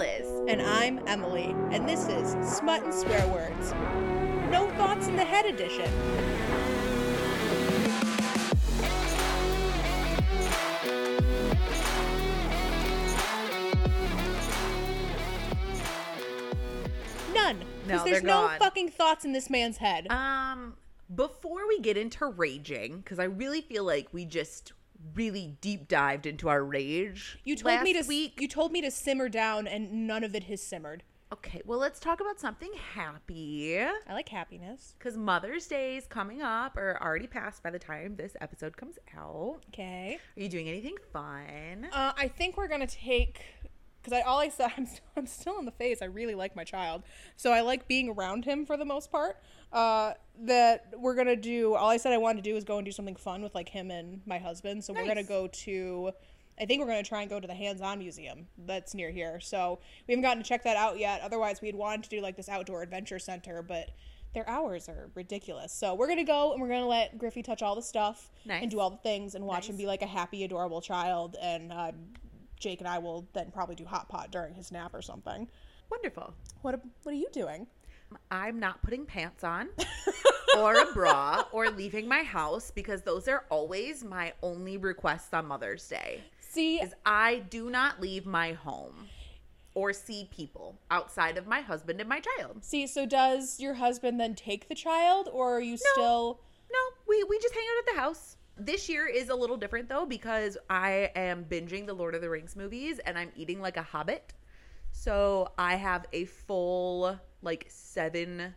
Liz. And I'm Emily, and this is Smut and Swear Words. No Thoughts in the Head edition. None. No, Because there's no gone. fucking thoughts in this man's head. Um, before we get into raging, because I really feel like we just really deep dived into our rage. you told me to week. you told me to simmer down, and none of it has simmered. Okay, well, let's talk about something happy. I like happiness. Because Mother's Day is coming up, or already passed by the time this episode comes out. Okay. Are you doing anything fun? Uh, I think we're gonna take because I all I said I'm still, I'm still in the phase. I really like my child, so I like being around him for the most part. Uh, that we're gonna do. All I said I wanted to do is go and do something fun with like him and my husband. So we're gonna go to. I think we're gonna try and go to the hands-on museum that's near here. So we haven't gotten to check that out yet. Otherwise, we had wanted to do like this outdoor adventure center, but. Their hours are ridiculous. So we're gonna go and we're gonna let Griffey touch all the stuff Nice. and do all the things and watch him be like a happy, adorable child. And uh, Jake and I will then probably do hot pot during his nap or something. Wonderful. What What are you doing? I'm not putting pants on or a bra or leaving my house because those are always my only requests on Mother's Day. See, Is I do not leave my home or see people outside of my husband and my child. see. So does your husband then take the child, or are you still? No, we we just hang out at the house. This year is a little different though because I am binging the Lord of the Rings movies and I'm eating like a hobbit. So I have a full like 7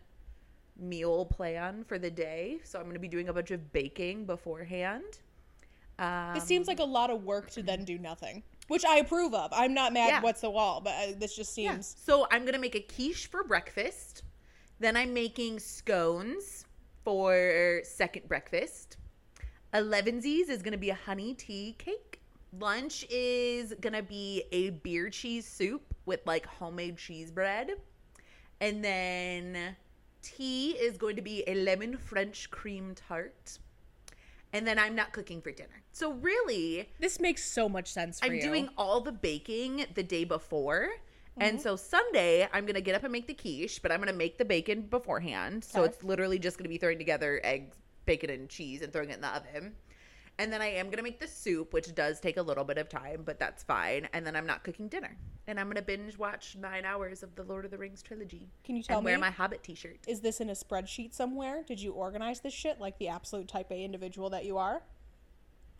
meal plan for the day. So I'm going to be doing a bunch of baking beforehand. Um, It seems like a lot of work to then do nothing, which I approve of. I'm not mad Yeah. what's the wall, but uh, this just Yeah. seems. So I'm gonna make a quiche for breakfast. Then I'm making scones for second breakfast. Elevensies is gonna be a honey tea cake. Lunch is gonna be a beer cheese soup with like homemade cheese bread. And then tea is going to be a lemon French cream tart. And then I'm not cooking for dinner. So really, This makes so much sense for I'm you. doing all the baking the day before. And mm-hmm. so Sunday, I'm going to get up and make the quiche, but I'm going to make the bacon beforehand. So it's literally just going to be throwing together eggs, bacon, and cheese and throwing it in the oven. And then I am going to make the soup, which does take a little bit of time, but that's fine. And then I'm not cooking dinner. And I'm going to binge watch nine hours of the Lord of the Rings trilogy. Can you tell me? and wear my Hobbit t shirt. Is this in a spreadsheet somewhere? Did you organize this shit like the absolute type A individual that you are?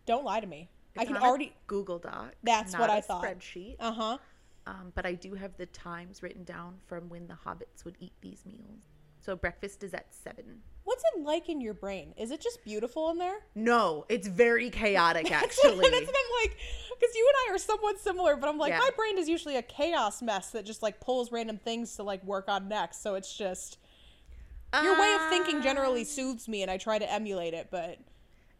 Don't lie to me. I can already. Google Doc. That's what I I thought. Spreadsheet. Uh huh. Um, but I do have the times written down from when the hobbits would eat these meals. So breakfast is at seven. What's it like in your brain? Is it just beautiful in there? No, it's very chaotic That's actually. what I'm like, because you and I are somewhat similar, but I'm like, Yeah. my brain is usually a chaos mess that just like pulls random things to like work on next. So it's just your way of thinking generally Um, soothes me, and I try to emulate it. But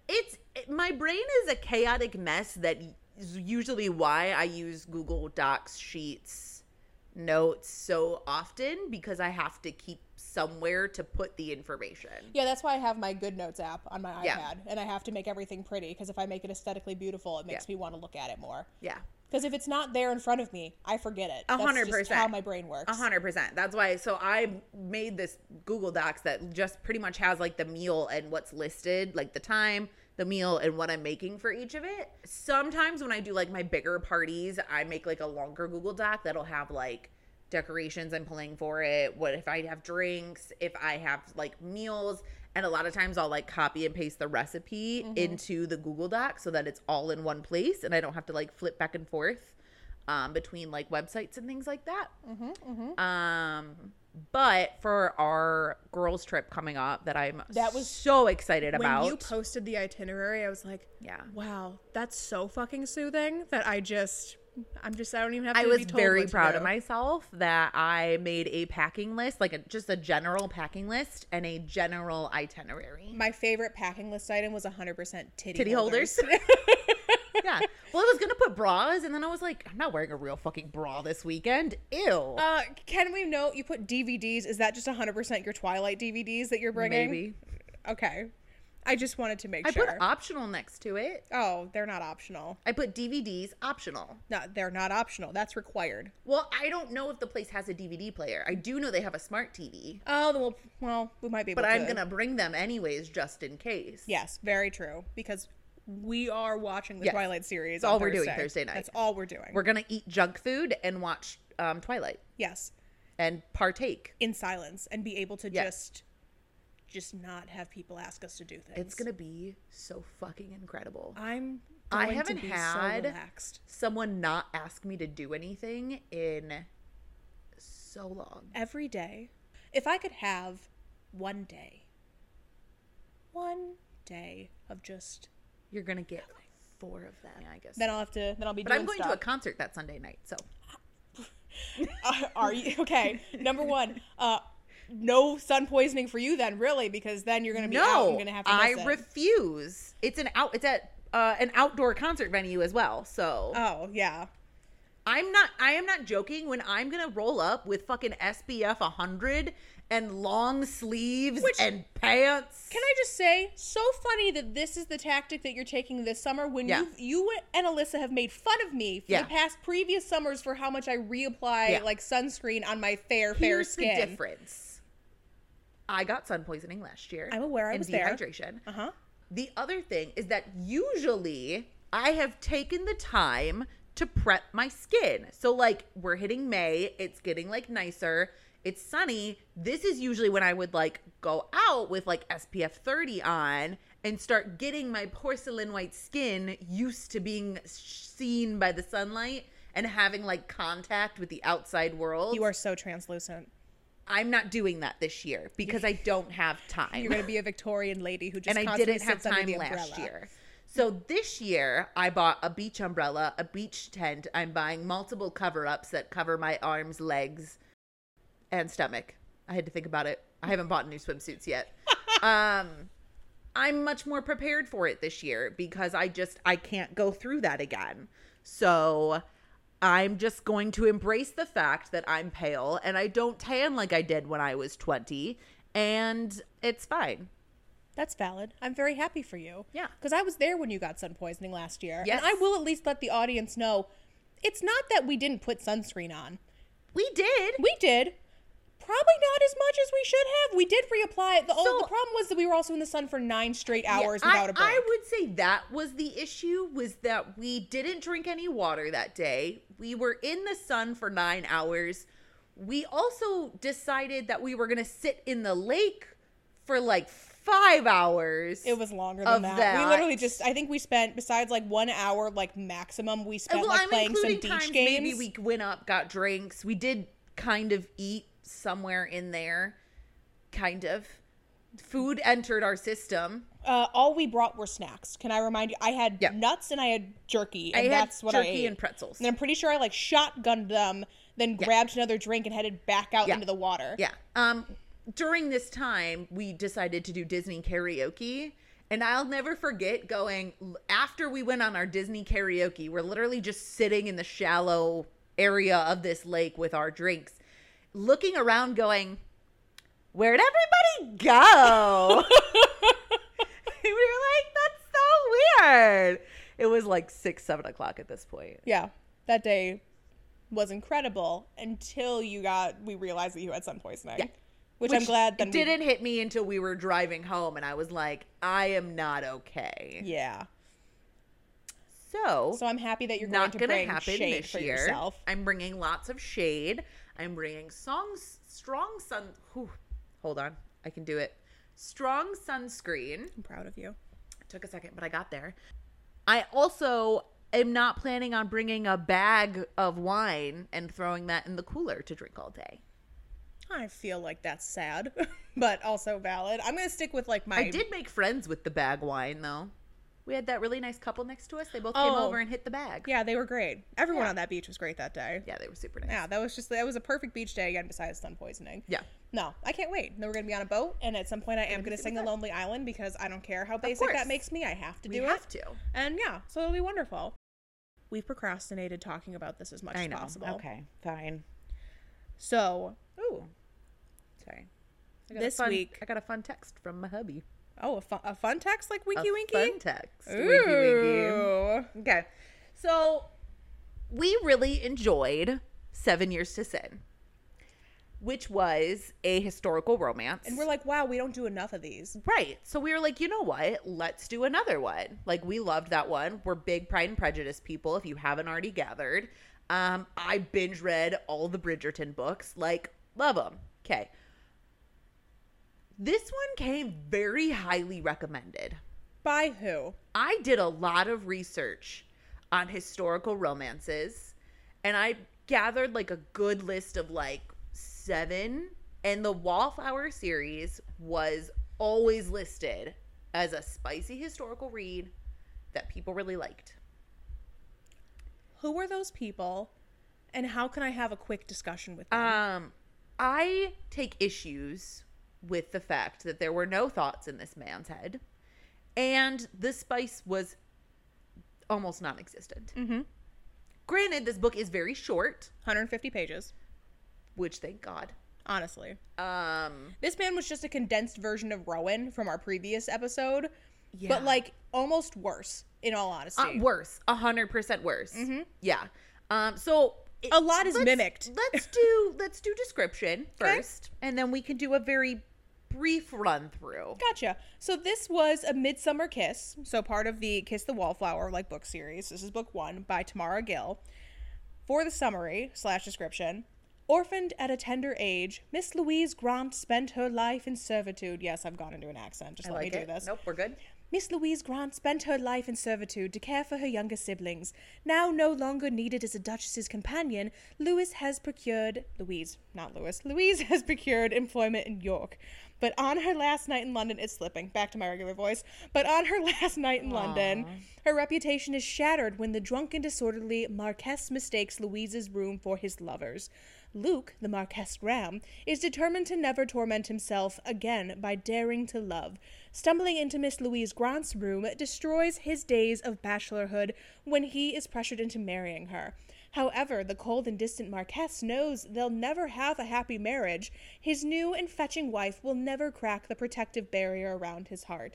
It's it, my brain is a chaotic mess that is usually why I use Google Docs, Sheets, Notes so often because I have to keep somewhere to put the information. yeah, that's why I have my Good Notes app on my iPad, Yeah. and I have to make everything pretty because if I make it aesthetically beautiful, it makes Yeah. me want to look at it more. Yeah. Because if it's not there in front of me, I forget it. A That's hundred percent. How my brain works. A hundred percent. That's why. So I made this Google Docs that just pretty much has like the meal and what's listed, like the time, the meal, and what I'm making for each of it. Sometimes when I do like my bigger parties, I make like a longer Google Doc that'll have like decorations I'm pulling for it. What if I have drinks? If I have like meals. And a lot of times I'll like copy and paste the recipe into the Google Doc so that it's all in one place and I don't have to like flip back and forth um, between like websites and things like that. Um, but for our girls trip coming up, that I'm That was- so excited about. When you posted the itinerary, I was like, yeah, wow, that's so fucking soothing that I just, I'm just, I don't even have to I was very proud of myself that I made a packing list, like a, just a general packing list and a general itinerary. My favorite packing list item was 100% titty, Titty holders. yeah. Well, I was gonna put bras, and then I was like, I'm not wearing a real fucking bra this weekend. Ew. uh, can we note you put DVDs? Is that just 100% your Twilight DVDs that you're bringing? Maybe. Okay. I just wanted to make sure. I sure. put optional next to it. oh, they're not optional. I put DVDs optional. No, they're not optional. That's required. Well, I don't know if the place has a DVD player. I do know they have a smart TV, Oh, then we'll, well, we might be able but to. I'm going to bring them anyways just in case. Yes, very true. Because we are watching the Yes. Twilight series. That's all we're doing Thursday. Thursday night. That's all we're doing. We're going to eat junk food and watch um, Twilight yes, and partake. in silence and be able to Yes. just, just not have people ask us to do things. It's to be so fucking incredible. I'm. I haven't had- so Someone not ask me to do anything in so long. every day. If I could have one day, one day of just, You're to get four of them, Yeah, I guess. then I'll have to. Then I'll be. but I'm going to a concert that Sunday night, so Uh, are you okay? Number one, uh, no sun poisoning for you then, really, because then you're gonna be out no, and gonna have to I it. refuse. It's an out. It's at uh, an outdoor concert venue as well. So oh yeah, I'm not. I am not joking. When I'm gonna roll up with fucking SPF 100 and long sleeves Which- and pants. Can I just say, so funny that this is the tactic that you're taking this summer when Yeah. you you and Alyssa have made fun of me for Yeah. the past previous summers for how much I reapply Yeah. like sunscreen on my fair fair skin. the difference. I got sun poisoning last year. I'm aware I and was there. dehydration. Uh huh. The other thing is that usually I have taken the time to prep my skin. So like we're hitting May, it's getting like nicer. It's sunny. This is usually when I would like go out with like SPF 30 on and start getting my porcelain white skin used to being seen by the sunlight and having like contact with the outside world. You are so translucent. I'm not doing that this year because I don't have time You're gonna be a Victorian lady who just and I didn't have time last year. So this year, I bought a beach umbrella, a beach tent. I'm buying multiple cover ups that cover my arms, legs, and stomach. I had to think about it. I haven't bought new swimsuits yet. um, I'm much more prepared for it this year because I just I can't go through that again. So I'm just going to embrace the fact that I'm pale and I don't tan like I did when I was 20 and it's fine. That's valid. I'm very happy for you. Yeah. Because I was there when you got sun poisoning last year. Yes. And I will at least let the audience know it's not that we didn't put sunscreen on. We did. We did. Probably not as much as we should have. We did reapply it. The, oh, So- the problem was that we were also in the sun for nine straight hours Yeah, without I, a break. I would say that was the issue was that we didn't drink any water that day. We were in the sun for 9 hours. We also decided that we were going to sit in the lake for like 5 hours. it was longer than that. that. We literally just, I think we spent, besides like one hour, like maximum, we spent well, like I'm playing some beach games. maybe we went up, got drinks. We did kind of eat somewhere in there. Kind of. Food entered our system. uh, all we brought were snacks. Can I remind you? I had Yeah. nuts and I had jerky, I and had that's what I jerky ate. and pretzels. And I'm pretty sure I like shotgunned them, then grabbed another drink and headed back out Yeah. into the water. Yeah. Um during this time we decided to do Disney karaoke and I'll never forget going after we went on our Disney karaoke, we're literally just sitting in the shallow area of this lake with our drinks, looking around going, Where'd everybody go? we were like, That's so weird. It was like six, seven o'clock at this point. Yeah, that day was incredible until you got we realized that you had sun poisoning. Yeah. Which, I'm glad then it didn't hit me until we were driving home, and I was like, I am not okay. yeah. So, So I'm happy that you're not going to gonna bring happen shade this for year. yourself. I'm bringing lots of shade. I'm bringing songs, strong sun. whew, hold on, I can do it. Strong sunscreen. I'm proud of you. took a second, but I got there. I also am not planning on bringing a bag of wine and throwing that in the cooler to drink all day. I feel like that's sad, but also valid. I'm gonna stick with like my. I did make friends with the bag wine though. We had that really nice couple next to us. They both came Oh. over and hit the bag. Yeah, they were great. Everyone Yeah. on that beach was great that day. Yeah, they were super nice. Yeah, that was just that was a perfect beach day again. Besides sun poisoning. Yeah. No, I can't wait. Then we're gonna be on a boat, and at some point I am gonna super sing the. Lonely Island because I don't care how basic course. that makes me. I have to do it. We do have it. to. And yeah, so it'll be wonderful. We've procrastinated talking about this as much as possible. Okay, fine. So Ooh. Sorry. I got This a fun, week- I got a fun text from my hubby. Oh, a fun, a fun text like Winky a Winky? Fun text. Winky winky. Ooh. Okay. So we really enjoyed Seven Years to Sin, which was a historical romance. And we're like, wow, we don't do enough of these. right. So we were like, you know what? Let's do another one. Like we loved that one. We're big Pride and Prejudice people, if you haven't already gathered. Um, I binge read all the Bridgerton books. Like, love them. Okay. This one came very highly recommended. By who? I did a lot of research on historical romances and I gathered like a good list of like seven. And the Wallflower series was always listed as a spicy historical read that people really liked. Who are those people? And how can I have a quick discussion with them? Um, I take issues with the fact that there were no thoughts in this man's head, and the spice was almost non-existent. mm-hmm. Granted, this book is very short, 150 pages, which thank God. honestly. Um, This man was just a condensed version of Rowan from our previous episode, Yeah. but like almost worse, in all honesty. uh, worse, a hundred percent worse. Yeah. Um, so it- A lot is let's- mimicked. Let's do let's do description first, and then we can do a very brief run through. Gotcha. So this was a Midsummer Kiss, so part of the Kiss the Wallflower like book series. This is book one by Tamara Gill. For the summary slash description, orphaned at a tender age, Miss Louise Grant spent her life in servitude. Yes, I've gone into an accent. Just I let like me do it. this. Nope, we're good. Miss Louise Grant spent her life in servitude to care for her younger siblings. Now no longer needed as a Duchess's companion, Louise has procured Louise, not Louis. Louise has procured employment in York. But on her last night in London, it's slipping back to my regular voice. But on her last night in London, her reputation is shattered when the drunken, disorderly Marquess mistakes Louise's room for his lover's. Luke, the Marquess Graham, is determined to never torment himself again by daring to love. Stumbling into Miss Louise Grant's room destroys his days of bachelorhood when he is pressured into marrying her. However, the cold and distant Marquess knows they'll never have a happy marriage. His new and fetching wife will never crack the protective barrier around his heart.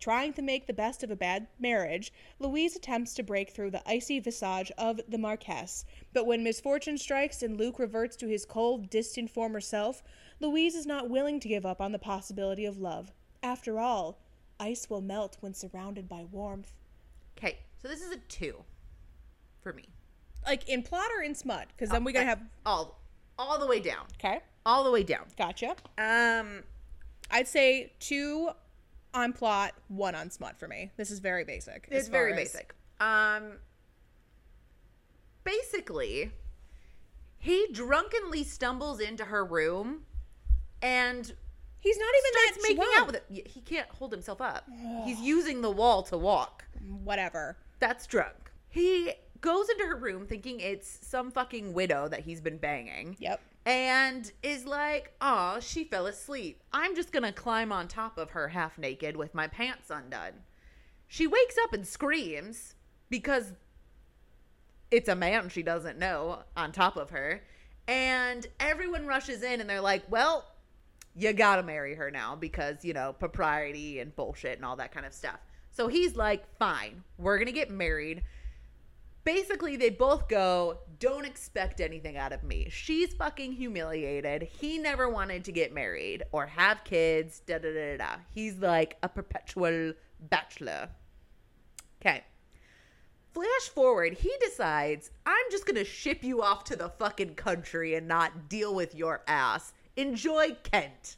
Trying to make the best of a bad marriage, Louise attempts to break through the icy visage of the Marquess. But when misfortune strikes and Luke reverts to his cold, distant former self, Louise is not willing to give up on the possibility of love. After all, ice will melt when surrounded by warmth. Okay, so this is a two for me. Like in plot or in smut? Because then we gotta have. all all the way down, Okay, all the way down. gotcha. Um, I'd say two on plot, one on smut for me. This is very basic. it's very basic. Um, basically, he drunkenly stumbles into her room and He's not even starts that making drunk. out with it. He can't hold himself up. He's using the wall to walk. Whatever. That's drunk. He goes into her room thinking it's some fucking widow that he's been banging. Yep. And is like, oh, she fell asleep. I'm just gonna climb on top of her half naked with my pants undone. She wakes up and screams because it's a man she doesn't know on top of her. And everyone rushes in and they're like, well, you gotta marry her now because, you know, propriety and bullshit and all that kind of stuff. So he's like, fine, we're gonna get married. Basically, they both go, don't expect anything out of me. She's fucking humiliated. He never wanted to get married or have kids, da da da da. He's like a perpetual bachelor. Okay. Flash forward, he decides, I'm just gonna ship you off to the fucking country and not deal with your ass. Enjoy Kent.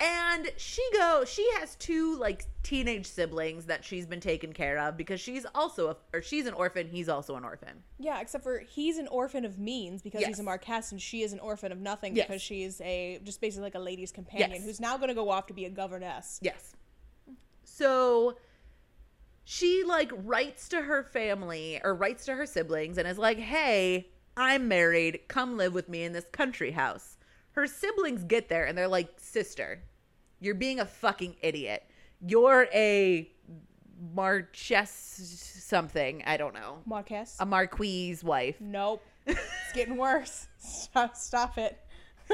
And she go, she has two like teenage siblings that she's been taken care of because she's also a, or she's an orphan, he's also an orphan. Yeah, except for he's an orphan of means because Yes. he's a Marquess, and she is an orphan of nothing Yes. because she's a just basically like a lady's companion Yes. who's now going to go off to be a governess. Yes. So she like writes to her family or writes to her siblings and is like, "Hey, I'm married. Come live with me in this country house." Her siblings get there and they're like, "Sister, you're being a fucking idiot. You're a Marchess something, I don't know. Marquess. A Marquise wife. nope. it's getting worse. Stop, stop it.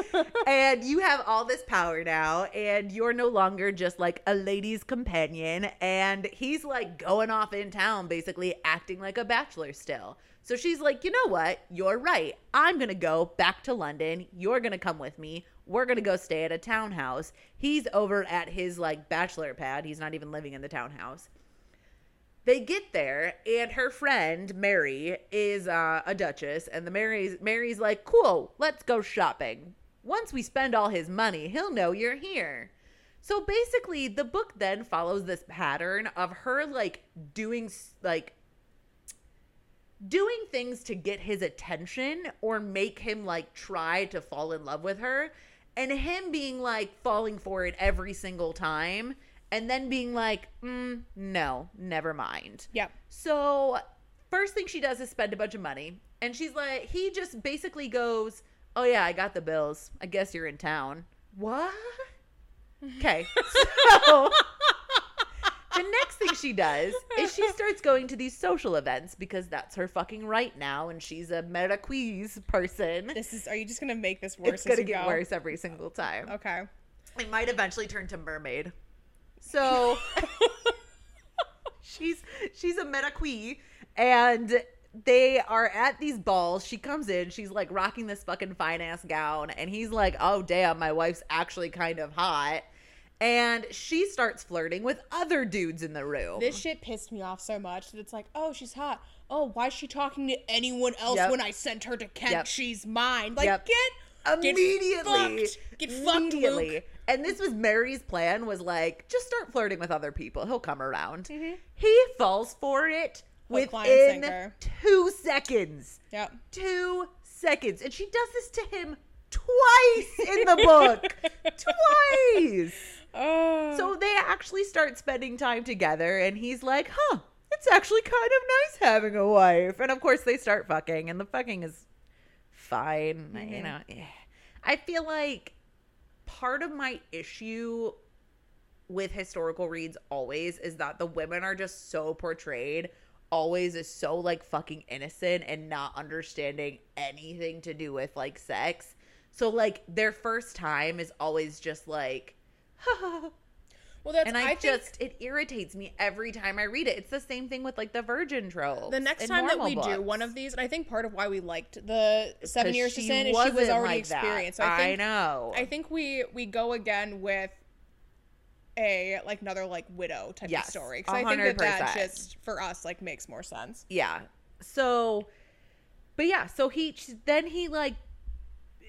and you have all this power now, and you're no longer just like a lady's companion. And he's like going off in town, basically acting like a bachelor still. So she's like, you know what? You're right. I'm going to go back to London. You're going to come with me. We're going to go stay at a townhouse. He's over at his like bachelor pad. He's not even living in the townhouse. They get there, and her friend Mary is uh, a duchess, and the Mary's Mary's like, "Cool, let's go shopping. Once we spend all his money, he'll know you're here." So basically, the book then follows this pattern of her like doing like doing things to get his attention or make him like try to fall in love with her and him being like falling for it every single time and then being like mm, no never mind. Yep. so first thing she does is spend a bunch of money and she's like he just basically goes oh yeah i got the bills. I guess you're in town. What? Okay. So the next thing she does is she starts going to these social events because that's her fucking right now and she's a meta person This is. Are you just gonna make this worse? it's gonna get go? worse every single time Okay. it might eventually turn to mermaid. So she's she's a meta and they are at these balls. She comes in, she's like rocking this fucking fine ass gown, and he's like, Oh damn, my wife's actually kind of hot. And she starts flirting with other dudes in the room. This shit pissed me off so much that it's like, oh, she's hot. Oh, why is she talking to anyone else Yep. when I sent her to Kent? Yep. She's mine. Like, Yep. get get immediately fucked. Get fucked, Luke. and this was mary's plan was like just start flirting with other people he'll come around Mm-hmm. he falls for it Hook, within two seconds Yep. two seconds and she does this to him twice in the book twice Oh. so they actually start spending time together and he's like huh it's actually kind of nice having a wife. And of course they start fucking and the fucking is fine you know. I feel like part of my issue with historical reads always is that the women are just so portrayed always is so like fucking innocent and not understanding anything to do with like sex. So like their first time is always just like well, that's and I, I, just it irritates me every time I read it. It's the same thing with like the virgin trope. the next time that we do one of these, and I think part of why we liked the Seven Years to Sin is she was already experienced. So I think know. I think we we go again with a like another like widow type Yes, of story because I think that that just for us like makes more sense. yeah. So, but yeah. So he then he like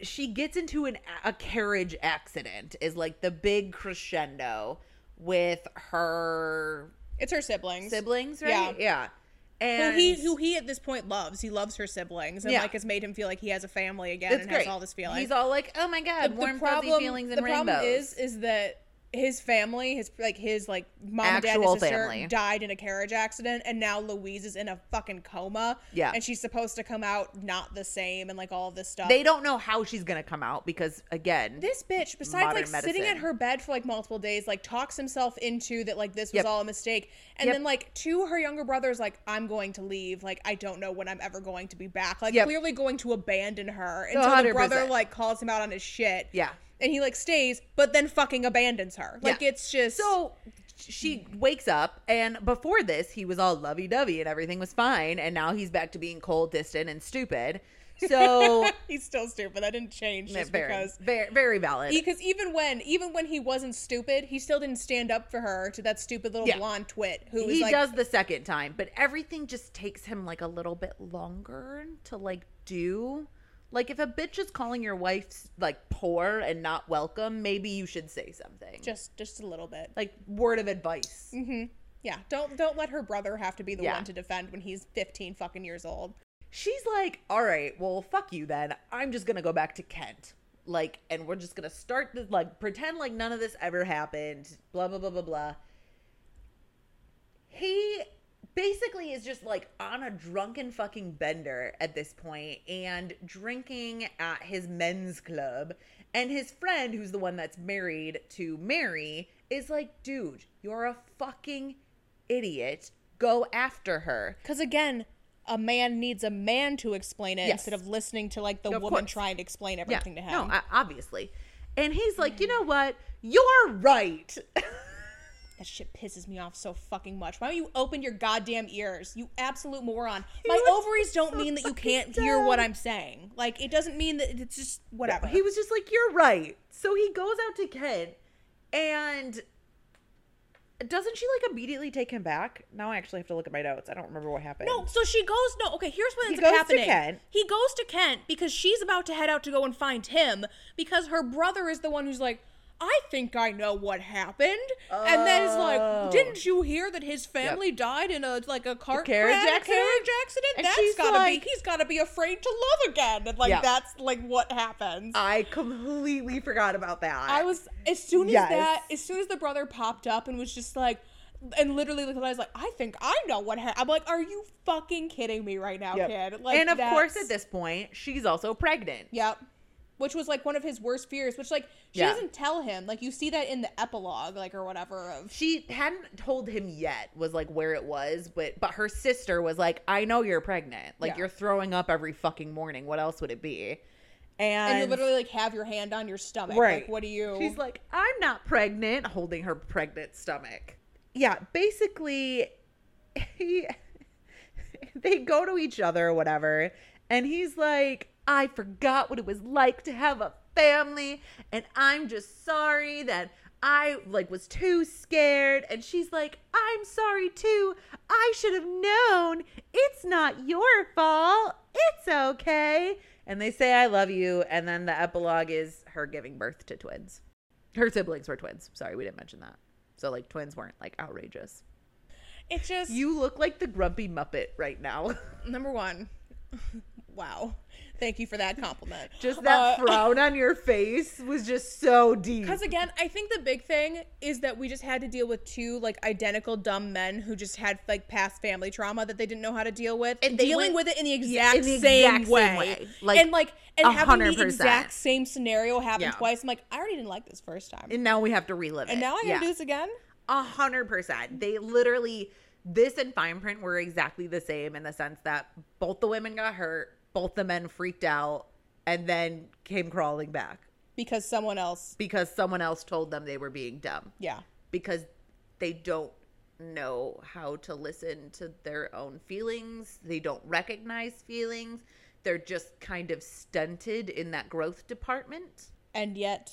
she gets into an a carriage accident is like the big crescendo with her It's her siblings. siblings, right? Yeah. Yeah. who he who he at this point loves. He loves her siblings and Yeah. like has made him feel like he has a family again it's and great. has all this feeling. He's all like, "Oh my god, warm fuzzy feelings and the rainbows." problem is is that his family, his like his like mom and dad Actual and sister family. died in a carriage accident, and now Louise is in a fucking coma. Yeah. and she's supposed to come out not the same, and like all this stuff. they don't know how she's gonna come out because again, this bitch, besides like sitting at her bed for like multiple days, like talks himself into that like this was Yep. all a mistake, and Yep. then like to her younger brothers, like I'm going to leave, like I don't know when I'm ever going to be back, like Yep. clearly going to abandon her until the brother like calls him out on his shit, yeah. And he like stays, but then fucking abandons her, like Yeah. it's just So she wakes up, and before this, he was all lovey dovey and everything was fine. And now he's back to being cold, distant, and stupid. So, he's still stupid. That didn't change just very, because. very, very valid. Because even when, even when he wasn't stupid, he still didn't stand up for her to that stupid little Yeah. blonde twit who was he like, does the second time, but everything just takes him like a little bit longer to like do. Like if a bitch is calling your wife like poor and not welcome, maybe you should say something. just just a little bit. like word of advice. Mm-hmm. Yeah, don't don't let her brother have to be the Yeah. one to defend when he's 15 fucking years old. She's like, "All right, well, fuck you then. I'm just gonna go back to Kent." Like, and we're just gonna start this, like, pretend like none of this ever happened. Blah blah blah blah blah. He basically is just like on a drunken fucking bender at this point and drinking at his men's club. And his friend, who's the one that's married to Mary, is like, dude, you're a fucking idiot. Go after her. Cuz again, a man needs a man to explain it Yes. instead of listening to like the woman course. trying to explain Yeah, everything to him. no, obviously. And he's like, you know what? You're right. that shit pisses me off so fucking much. Why don't you open your goddamn ears? You absolute moron. He My ovaries don't so mean that you can't hear what. I'm saying. Like it doesn't mean that it's just whatever. He was just like, you're right. So he goes out to Kent, and doesn't she like immediately take him back? Now I actually have to look at my notes. I don't remember what happened. No, so she goes. No, okay. Here's what He ends goes up to happening. Kent. He goes to Kent because she's about to head out to go and find him because her brother is the one who's like, I think I know what happened, and then Oh. like, didn't you hear that his family died in a like a car carriage accident? Carriage accident. And That's gotta like- be. He's gotta be afraid to love again, and like Yeah. that's like what happens. I completely forgot about that. I was as soon as Yes. that as soon as the brother popped up and was just like and literally like I was like, I think I know what happened. I'm like, are you fucking kidding me right now, Yep. kid? Like, and of course, at this point, she's also pregnant. Yep. Which was like one of his worst fears, which like she Yeah. doesn't tell him. Like you see that in the epilogue, like or whatever of She hadn't told him yet was like where it was, but but her sister was like, "I know you're pregnant. Like Yeah. you're throwing up every fucking morning. What else would it be?" And, and you literally like have your hand on your stomach. right. Like what do you She's like, "I'm not pregnant," holding her pregnant stomach. Yeah, basically, he they go to each other or whatever, and he's like, "I forgot what it was like to have a family, and I'm just sorry that." I like was too scared and she's like, "I'm sorry too. I should have known. It's not your fault. It's okay." And they say I love you and then the epilogue is her giving birth to twins. Her siblings were twins. Sorry, we didn't mention that. So like twins weren't like outrageous. it's just You look like the grumpy muppet right now. number one. wow. Thank you for that compliment. just that Uh, frown on your face was just so deep. Because again, I think the big thing is that we just had to deal with two like identical dumb men who just had like past family trauma that they didn't know how to deal with, And dealing went- with it in the exact, in the same, exact same way. way. Like, and like and a having the exact same scenario happen Yeah. twice. I'm like, I already didn't like this first time, and now we have to relive it. and now I gotta Yeah. do this again. A hundred percent. They literally this and fine print were exactly the same in the sense that both the women got hurt, both the men freaked out, and then came crawling back Because someone else, because someone else told them they were being dumb. yeah, Because they don't know how to listen to their own feelings. They don't recognize feelings. They're just kind of stunted in that growth department. and yet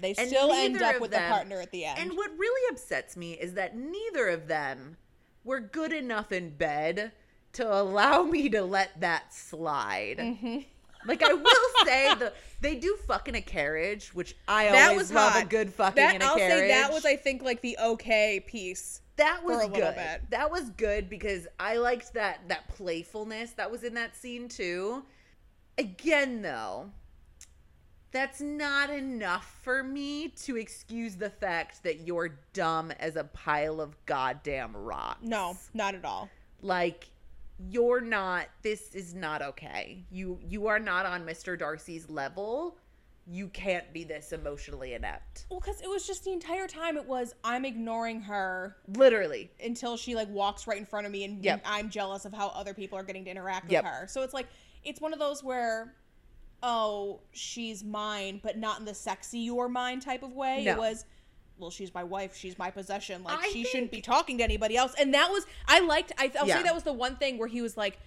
they And still end up with them- the partner at the end. And what really upsets me is that neither of them were good enough in bed to allow me to let that slide. Mm-hmm. Like I will say the they do fuck in a carriage, which I that always was love hot. a good fucking that, in a I'll carriage. say that was, I think, like the okay piece. that was for a good. bit. That was good because I liked that that playfulness that was in that scene too. Again though, that's not enough for me to excuse the fact that you're dumb as a pile of goddamn rocks. No, not at all. Like you're not this is not okay. You you are not on Mr. Darcy's level. You can't be this emotionally inept. Well, because it was just the entire time it was I'm ignoring her Literally. until she like walks right in front of me and Yep. I'm jealous of how other people are getting to interact Yep. with her. So it's like it's one of those where oh, she's mine, but not in the sexy you're mine type of way. No. It was well, she's my wife, she's my possession. Like I she shouldn't be talking to anybody else. And that was I liked I, I'll Yeah. say that was the one thing where he was like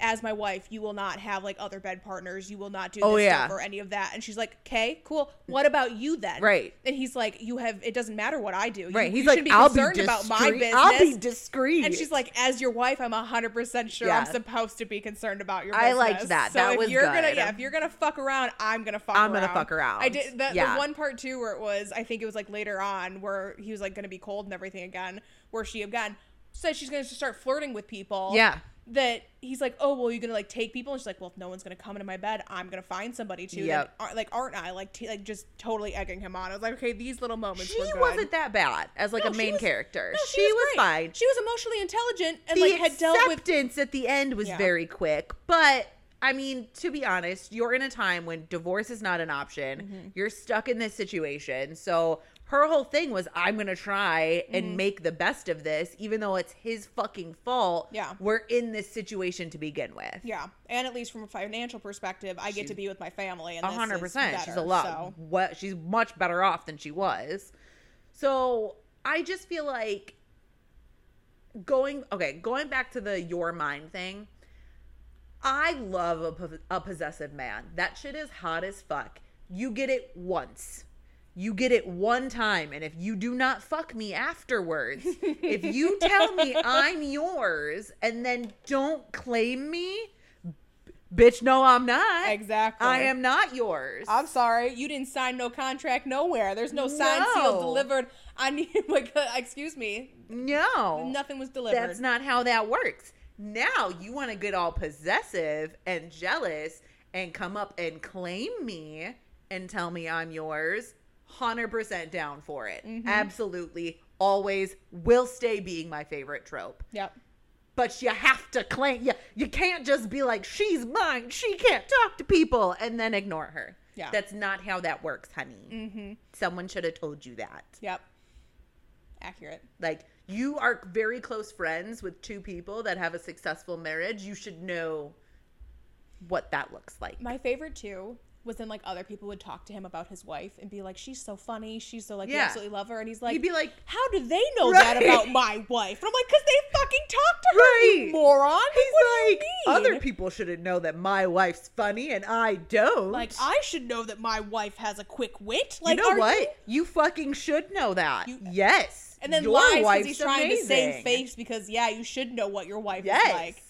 as my wife, you will not have like other bed partners. You will not do oh, this Oh, yeah. stuff or any of that. And she's like, "Okay, cool. What about you then?" Right. And he's like, "You have. It doesn't matter what I do. You, Right. He's you like, should be I'll be concerned discreet. about my business." I'll be discreet. and she's like, "As your wife, I'm hundred percent sure I'm supposed to be concerned about your." business. I liked that. So That if was you're gonna, good. yeah, if you're gonna fuck around, I'm gonna fuck. I'm around. gonna fuck around. I did the, Yeah. the one part too where it was. I think it was like later on where he was like gonna be cold and everything again. Where she again said she's gonna start flirting with people. Yeah. That he's like, oh well, you're gonna like take people, and she's like, well, if no one's gonna come into my bed, I'm gonna find somebody to. then Yep. ar- like, aren't I? Like, t- like just totally egging him on. I was like, okay, these little moments. she wasn't that bad as like No, a main was- character. no, she, was, great. fine. She was emotionally intelligent and the like had dealt with. acceptance at the end was Yeah. very quick, but I mean, to be honest, you're in a time when divorce is not an option. Mm-hmm. You're stuck in this situation, so her whole thing was I'm gonna try and Mm-hmm. make the best of this, even though it's his fucking fault. Yeah. we're in this situation to begin with. Yeah, and at least from a financial perspective, I get to be with my family, and A hundred is percent. She's a lot. So. What she's much better off than she was. So I just feel like going okay, going back to the your mind thing. I love a, a possessive man. That shit is hot as fuck. You get it once. You get it one time, and if you do not fuck me afterwards, if you tell me I'm yours and then don't claim me, bitch, no, I'm not. Exactly. I am not yours. I'm sorry, you didn't sign no contract nowhere. There's no signed No. seal delivered. I need like, uh, excuse me, no, nothing was delivered. that's not how that works. Now you want to get all possessive and jealous and come up and claim me and tell me I'm yours. 100% down for it. Mm-hmm. Absolutely. Always will stay being my favorite trope. Yep. But you have to claim you you can't just be like she's mine. She can't talk to people and then ignore her. Yeah. That's not how that works, honey. Mm-hmm. Someone should have told you that. Yep. Accurate. Like you are very close friends with two people that have a successful marriage. You should know what that looks like. My favorite too was then like other people would talk to him about his wife and be like, "She's so funny. She's so like we absolutely love her." And he's like, He'd be like, "How do they know that about my wife?" And I'm like, "Cause they fucking talk to her, Right. you moron." He's what you like, other people shouldn't know that my wife's funny and I don't. Like I should know that my wife has a quick wit. Like, you know what? You... fucking should know that. You- yes. And then Your lies because he's trying to save face because yeah, you should know what your wife Yes. is like.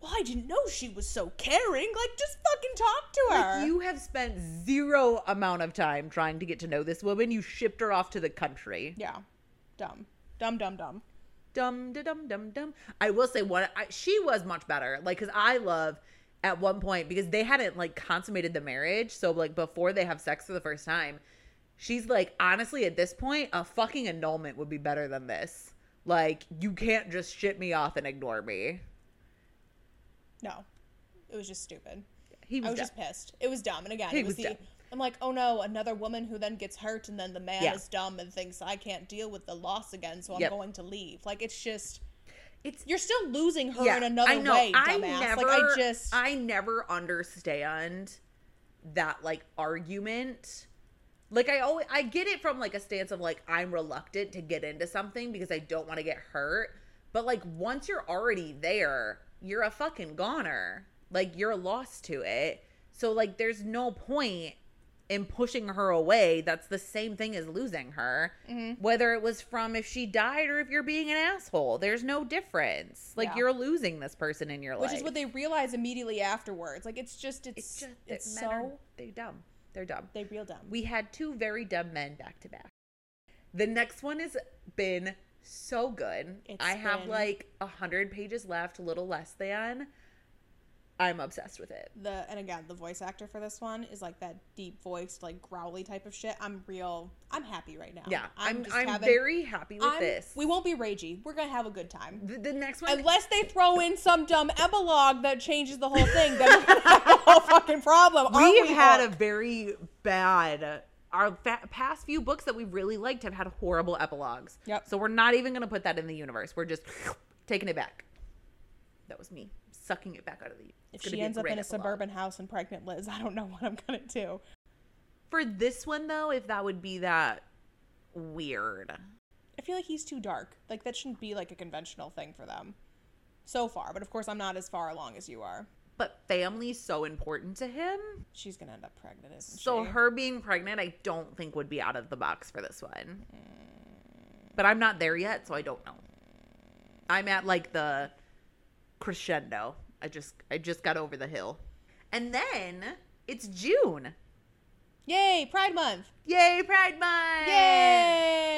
Well, I didn't know she was so caring. Like, just fucking talk to her. Like you have spent zero amount of time trying to get to know this woman. You shipped her off to the country. yeah, dumb, dumb, dumb, dumb. Dumb, da dum dum dum. I will say what I, she was much better. Like, cause I love at one point because they hadn't like consummated the marriage. So like before they have sex for the first time, she's like, honestly, at this point, a fucking annulment would be better than this. Like, you can't just ship me off and ignore me. No, it was just stupid. He was, I was dumb. just pissed. It was dumb, and again, He it was, was the. dumb. I'm like, oh no, another woman who then gets hurt, and then the man Yeah. is dumb and thinks I can't deal with the loss again, so I'm Yep. going to leave. Like, it's just it's you're still losing her yeah, in another I know. way, I never, like, I just I never understand that like argument. Like I always, I get it from like a stance of like I'm reluctant to get into something because I don't want to get hurt. But like once you're already there, you're a fucking goner. Like you're lost to it. So like there's no point in pushing her away. That's the same thing as losing her. Mm-hmm. Whether it was from if she died or if you're being an asshole, there's no difference. Like Yeah. you're losing this person in your which life. Which is what they realize immediately afterwards. Like, it's just it's It's just it's men are- so they dumb. They're dumb. they real dumb. We had two very dumb men back to back. The next one has been so good. It's I have been- like a hundred pages left, a little less than. I'm obsessed with it. the and again the voice actor for this one is like that deep voiced like growly type of shit i'm real i'm happy right now Yeah, I'm just I'm, having- very happy with I'm- this. we won't be ragey we're gonna have a good time the, the next one. unless they throw in some dumb epilogue that changes the whole thing then we're have a whole fucking problem We've we, had a very bad. Our fa- past few books that we really liked have had horrible epilogues. Yep. So we're not even going to put that in the universe. We're just taking it back. That was me sucking it back out of the. if she ends up in a epilogue. suburban house and pregnant liz i don't know what i'm gonna do For this one though, if that would be that weird. i feel like he's too dark like that shouldn't be like a conventional thing for them so far but of course i'm not as far along as you are But family's so important to him. she's gonna end up pregnant isn't So she? her being pregnant, I don't think would be out of the box for this one. But I'm not there yet, so I don't know. I'm at like the crescendo. I just I just got over the hill. And then it's June. yay pride month Yay, Pride Month! Yay!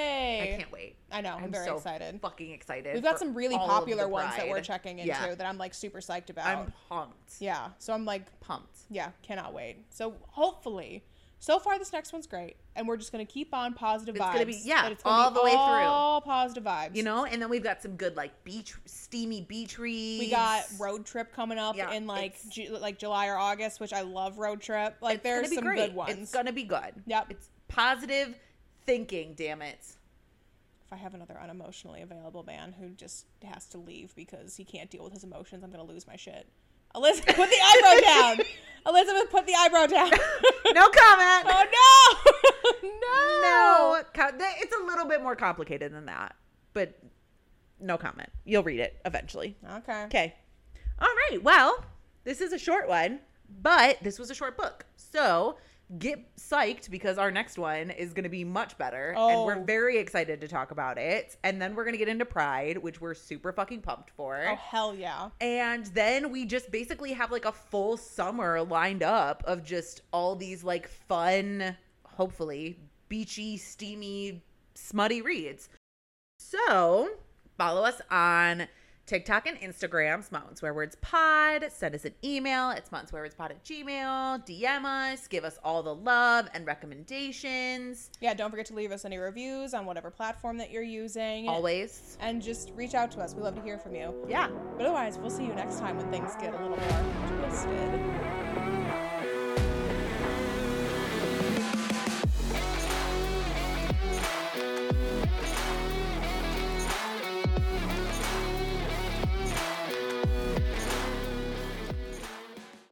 I know. I'm, very so excited. Fucking excited. We've got some really popular ones that we're checking into Yeah. that I'm like super psyched about. I'm pumped. yeah. So I'm like, Pumped. yeah, cannot wait. So hopefully, so far this next one's great, and we're just gonna keep on positive vibes. It's vibes. gonna be- yeah, it's gonna all be the way through. All positive vibes. You know, and then we've got some good like beach steamy beach reads. we got road trip coming up Yeah, in like Ju- like July or August, which I love road trip. Like there's some great. good ones. It's gonna be good. Yep. It's positive, thinking, damn it. If I have another unemotionally available man who just has to leave because he can't deal with his emotions, I'm gonna lose my shit. Elizabeth, put the eyebrow down. Elizabeth, put the eyebrow down. No comment. oh no, no, no. It's a little bit more complicated than that, but no comment. You'll read it eventually. Okay. Okay. All right. Well, this is a short one, but this was a short book. So get psyched because our next one is going to be much better. And we're Oh. very excited to talk about it. And then we're going to get into Pride, which we're super fucking pumped for. Oh hell yeah. And then we just basically have like a full summer lined up of just all these like fun, hopefully beachy, steamy, smutty reads. So follow us on TikTok and Instagram, Smut and Swear Words Pod. Send us an email at smut and swear words pod at gmail. DM us, give us all the love and recommendations. Yeah, don't forget to leave us any reviews on whatever platform that you're using. Always. And just reach out to us. We love to hear from you. Yeah. But otherwise, we'll see you next time when things get a little more twisted.